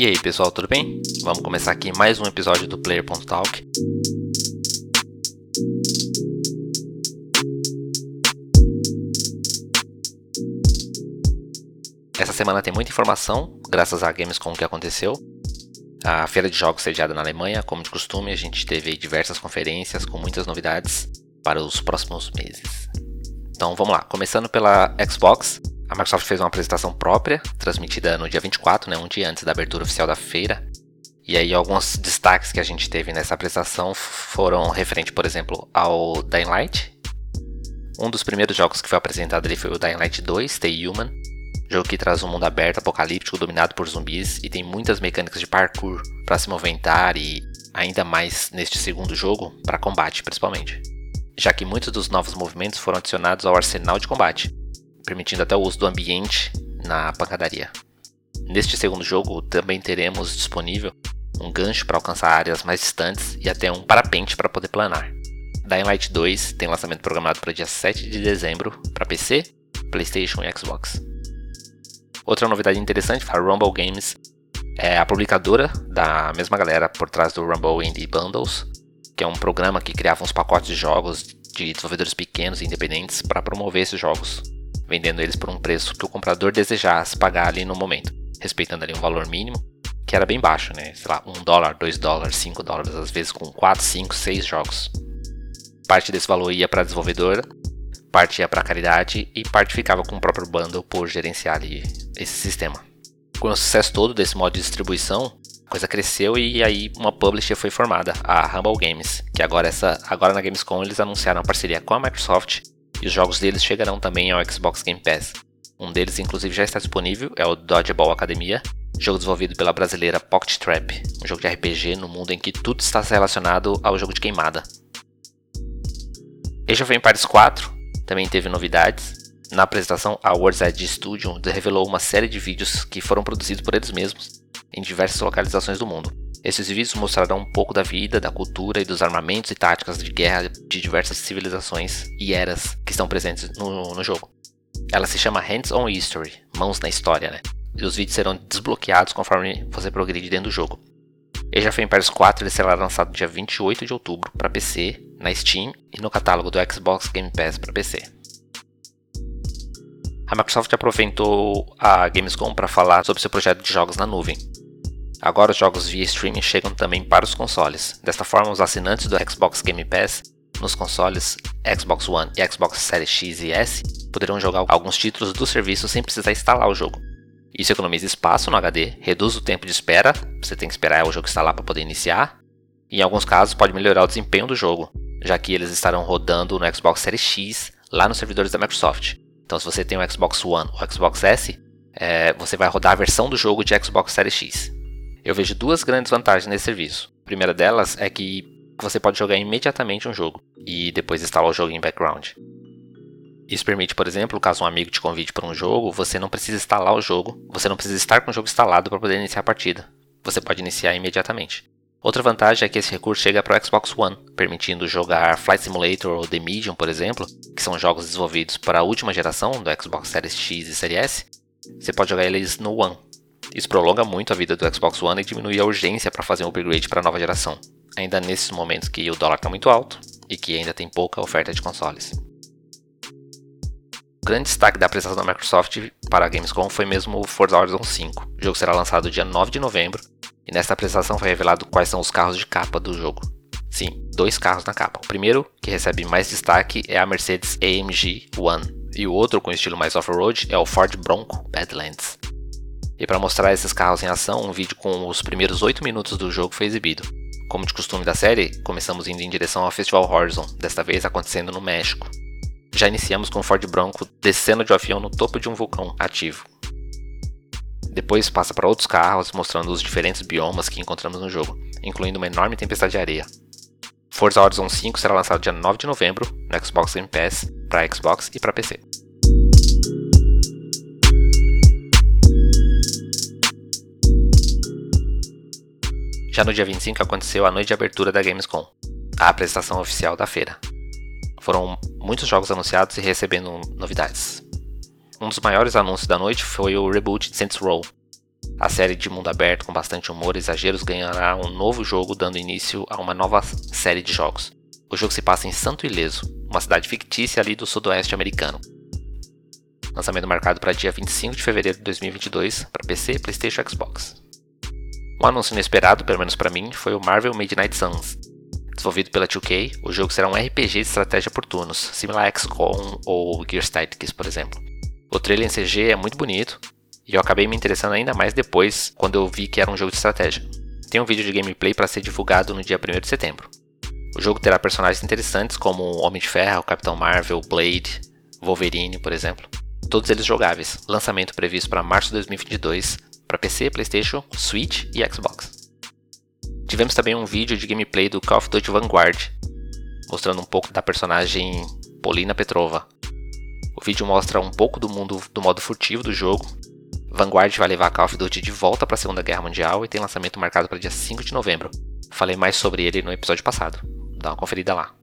E aí pessoal, tudo bem? Vamos começar aqui mais um episódio do Player.talk. Essa semana tem muita informação, graças à Gamescom que aconteceu. A feira de jogos sediada na Alemanha, como de costume, a gente teve diversas conferências com muitas novidades para os próximos meses. Então vamos lá, começando pela Xbox. A Microsoft fez uma apresentação própria, transmitida no dia 24, né, um dia antes da abertura oficial da feira. E aí alguns destaques que a gente teve nessa apresentação foram referente, por exemplo, ao Dying Light. Um dos primeiros jogos que foi apresentado ali foi o Dying Light 2, Stay Human, jogo que traz um mundo aberto, apocalíptico, dominado por zumbis e tem muitas mecânicas de parkour para se movimentar e ainda mais neste segundo jogo para combate, principalmente já que muitos dos novos movimentos foram adicionados ao arsenal de combate, permitindo até o uso do ambiente na pancadaria. Neste segundo jogo, também teremos disponível um gancho para alcançar áreas mais distantes e até um parapente para poder planar. Dying Light 2 tem lançamento programado para dia 7 de dezembro para PC, PlayStation e Xbox. Outra novidade interessante para Rumble Games é a publicadora da mesma galera por trás do Rumble Indie Bundles, que é um programa que criava uns pacotes de jogos de desenvolvedores pequenos e independentes para promover esses jogos, vendendo eles por um preço que o comprador desejasse pagar ali no momento, respeitando ali um valor mínimo, que era bem baixo, né? Sei lá, 1 dólar, 2 dólares, 5 dólares, às vezes com 4, 5, 6 jogos. Parte desse valor ia para a desenvolvedora, parte ia para a caridade e parte ficava com o próprio bundle por gerenciar ali esse sistema. Com o sucesso todo desse modo de distribuição, coisa cresceu e aí uma publisher foi formada, a Humble Games, que agora essa agora na Gamescom eles anunciaram a parceria com a Microsoft e os jogos deles chegarão também ao Xbox Game Pass. Um deles inclusive já está disponível, é o Dodgeball Academia, jogo desenvolvido pela brasileira Pocket Trap, um jogo de RPG no mundo em que tudo está relacionado ao jogo de queimada. Age of Empires 4 também teve novidades. Na apresentação, a World's Edge Studio revelou uma série de vídeos que foram produzidos por eles mesmos em diversas localizações do mundo. Esses vídeos mostrarão um pouco da vida, da cultura e dos armamentos e táticas de guerra de diversas civilizações e eras que estão presentes no, no jogo. Ela se chama Hands on History, mãos na história, né? E os vídeos serão desbloqueados conforme você progride dentro do jogo. Age of Empires 4 ele será lançado dia 28 de outubro para PC, na Steam e no catálogo do Xbox Game Pass para PC. A Microsoft aproveitou a Gamescom para falar sobre seu projeto de jogos na nuvem. Agora os jogos via streaming chegam também para os consoles. Desta forma, os assinantes do Xbox Game Pass nos consoles Xbox One e Xbox Series X e S poderão jogar alguns títulos do serviço sem precisar instalar o jogo. Isso economiza espaço no HD, reduz o tempo de espera, você tem que esperar o jogo instalar para poder iniciar, e em alguns casos pode melhorar o desempenho do jogo, já que eles estarão rodando no Xbox Series X lá nos servidores da Microsoft. Então, se você tem o Xbox One ou Xbox S, é, você vai rodar a versão do jogo de Xbox Series X. Eu vejo duas grandes vantagens nesse serviço. A primeira delas é que você pode jogar imediatamente um jogo e depois instalar o jogo em background. Isso permite, por exemplo, caso um amigo te convide para um jogo, você não precisa instalar o jogo, você não precisa estar com o jogo instalado para poder iniciar a partida. Você pode iniciar imediatamente. Outra vantagem é que esse recurso chega para o Xbox One, permitindo jogar Flight Simulator ou The Medium, por exemplo, que são jogos desenvolvidos para a última geração do Xbox Series X e Series S. Você pode jogar eles no One, isso prolonga muito a vida do Xbox One e diminui a urgência para fazer um upgrade para a nova geração, ainda nesses momentos que o dólar está muito alto e que ainda tem pouca oferta de consoles. O grande destaque da apresentação da Microsoft para a Gamescom foi mesmo o Forza Horizon 5. O jogo será lançado dia 9 de novembro e nesta apresentação foi revelado quais são os carros de capa do jogo. Sim, dois carros na capa. O primeiro, que recebe mais destaque, é a Mercedes AMG One, e o outro, com estilo mais off-road, é o Ford Bronco Badlands. E para mostrar esses carros em ação, um vídeo com os primeiros 8 minutos do jogo foi exibido. Como de costume da série, começamos indo em direção ao Festival Horizon, desta vez acontecendo no México. Já iniciamos com o Ford Bronco descendo de um avião no topo de um vulcão ativo. Depois passa para outros carros, mostrando os diferentes biomas que encontramos no jogo, incluindo uma enorme tempestade de areia. Forza Horizon 5 será lançado dia 9 de novembro no Xbox Game Pass para Xbox e para PC. Já no dia 25 aconteceu a noite de abertura da Gamescom, a apresentação oficial da feira. Foram muitos jogos anunciados e recebendo novidades. Um dos maiores anúncios da noite foi o reboot de Saints Row, A série de mundo aberto com bastante humor e exageros ganhará um novo jogo, dando início a uma nova série de jogos. O jogo se passa em Santo Ileso, uma cidade fictícia ali do sudoeste americano. Lançamento marcado para dia 25 de fevereiro de 2022 para PC, PlayStation e Xbox. Um anúncio inesperado, pelo menos para mim, foi o Marvel Midnight Suns. Desenvolvido pela 2K, o jogo será um RPG de estratégia por turnos, similar a XCOM ou Gears Tactics, por exemplo. O trailer em CG é muito bonito, e eu acabei me interessando ainda mais depois, quando eu vi que era um jogo de estratégia. Tem um vídeo de gameplay para ser divulgado no dia 1 de setembro. O jogo terá personagens interessantes como Homem de Ferro, Capitão Marvel, Blade, Wolverine, por exemplo. Todos eles jogáveis. Lançamento previsto para março de 2022 para PC, PlayStation, Switch e Xbox. Tivemos também um vídeo de gameplay do Call of Duty Vanguard, mostrando um pouco da personagem Polina Petrova. O vídeo mostra um pouco do mundo do modo furtivo do jogo Vanguard vai levar Call of Duty de volta para a Segunda Guerra Mundial e tem lançamento marcado para dia 5 de novembro. Falei mais sobre ele no episódio passado. Dá uma conferida lá.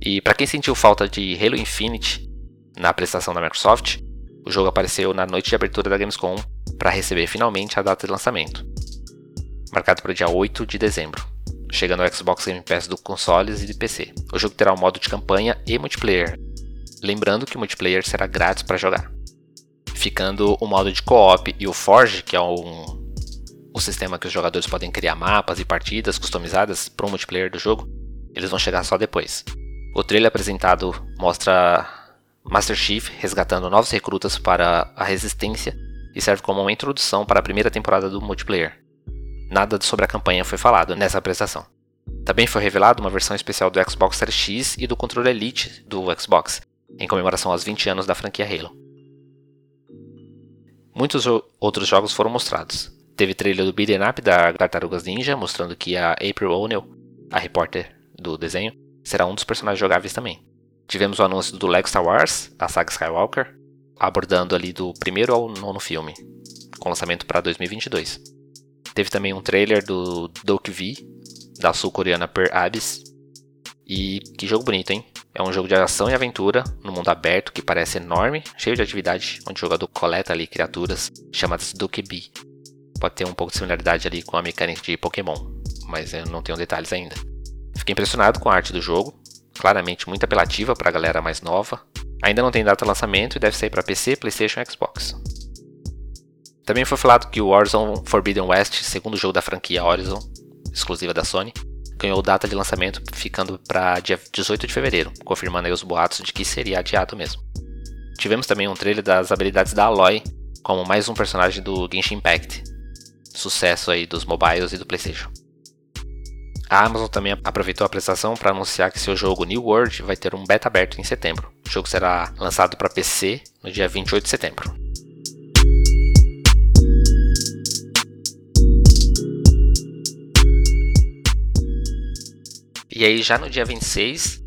E para quem sentiu falta de Halo Infinite na apresentação da Microsoft, o jogo apareceu na noite de abertura da Gamescom para receber finalmente a data de lançamento, marcado para o dia 8 de dezembro, chegando ao Xbox Game Pass do consoles e de PC. O jogo terá um modo de campanha e multiplayer, lembrando que o multiplayer será grátis para jogar ficando o modo de co-op e o Forge, que é um, um sistema que os jogadores podem criar mapas e partidas customizadas para o multiplayer do jogo, eles vão chegar só depois. O trailer apresentado mostra Master Chief resgatando novos recrutas para a Resistência e serve como uma introdução para a primeira temporada do multiplayer. Nada sobre a campanha foi falado nessa apresentação. Também foi revelado uma versão especial do Xbox Series X e do controle Elite do Xbox, em comemoração aos 20 anos da franquia Halo. Muitos outros jogos foram mostrados. Teve trailer do Beat'em Up da Tartarugas Ninja, mostrando que a April O'Neil, a repórter do desenho, será um dos personagens jogáveis também. Tivemos o anúncio do Lego Star Wars, da saga Skywalker, abordando ali do primeiro ao nono filme, com lançamento para 2022. Teve também um trailer do Doki V, da sul-coreana Per Abyss. E que jogo bonito, hein? É um jogo de ação e aventura no mundo aberto que parece enorme, cheio de atividade, onde o jogador coleta ali criaturas chamadas Dokebi. Pode ter um pouco de similaridade ali com a mecânica de Pokémon, mas eu não tenho detalhes ainda. Fiquei impressionado com a arte do jogo, claramente muito apelativa para a galera mais nova. Ainda não tem data de lançamento e deve sair para PC, PlayStation e Xbox. Também foi falado que o Warzone Forbidden West, segundo jogo da franquia Horizon, exclusiva da Sony, ganhou data de lançamento ficando para dia 18 de fevereiro, confirmando aí os boatos de que seria adiado mesmo. Tivemos também um trailer das habilidades da Aloy, como mais um personagem do Genshin Impact, sucesso aí dos mobiles e do PlayStation. A Amazon também aproveitou a apresentação para anunciar que seu jogo New World vai ter um beta aberto em setembro. O jogo será lançado para PC no dia 28 de setembro. E aí, já no dia 26,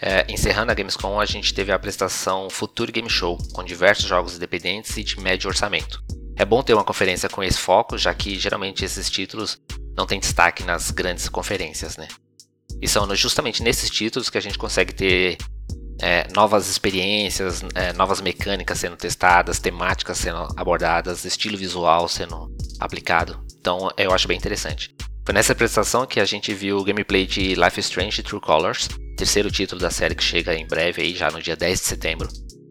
é, encerrando a Gamescom, a gente teve a apresentação Future Game Show, com diversos jogos independentes e de médio orçamento. É bom ter uma conferência com esse foco, já que geralmente esses títulos não têm destaque nas grandes conferências, né? E são justamente nesses títulos que a gente consegue ter é, novas experiências, é, novas mecânicas sendo testadas, temáticas sendo abordadas, estilo visual sendo aplicado. Então eu acho bem interessante. Foi nessa apresentação que a gente viu o gameplay de Life Strange True Colors, terceiro título da série que chega em breve, aí, já no dia 10 de setembro.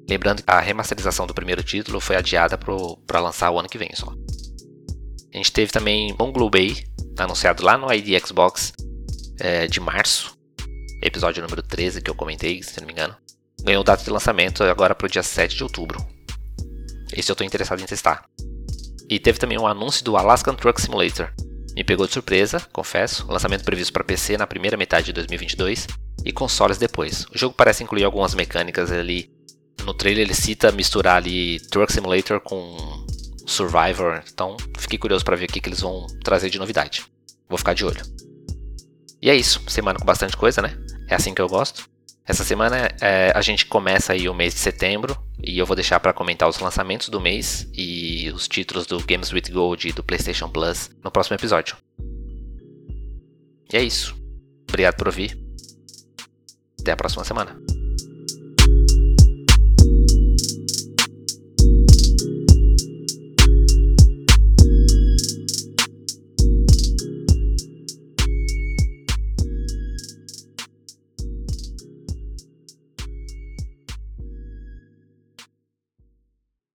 Lembrando que a remasterização do primeiro título foi adiada para lançar o ano que vem só. A gente teve também Bungalow Bay, anunciado lá no ID Xbox é, de março, episódio número 13 que eu comentei, se não me engano. Ganhou data de lançamento agora para o dia 7 de outubro. Esse eu estou interessado em testar. E teve também um anúncio do Alaskan Truck Simulator, me pegou de surpresa, confesso. Lançamento previsto para PC na primeira metade de 2022 e consoles depois. O jogo parece incluir algumas mecânicas ali. No trailer ele cita misturar ali Truck Simulator com Survivor, então fiquei curioso para ver o que, que eles vão trazer de novidade. Vou ficar de olho. E é isso, semana com bastante coisa, né? É assim que eu gosto. Essa semana é, a gente começa aí o mês de setembro e eu vou deixar para comentar os lançamentos do mês e os títulos do Games with Gold e do PlayStation Plus no próximo episódio. E é isso. Obrigado por ouvir. Até a próxima semana.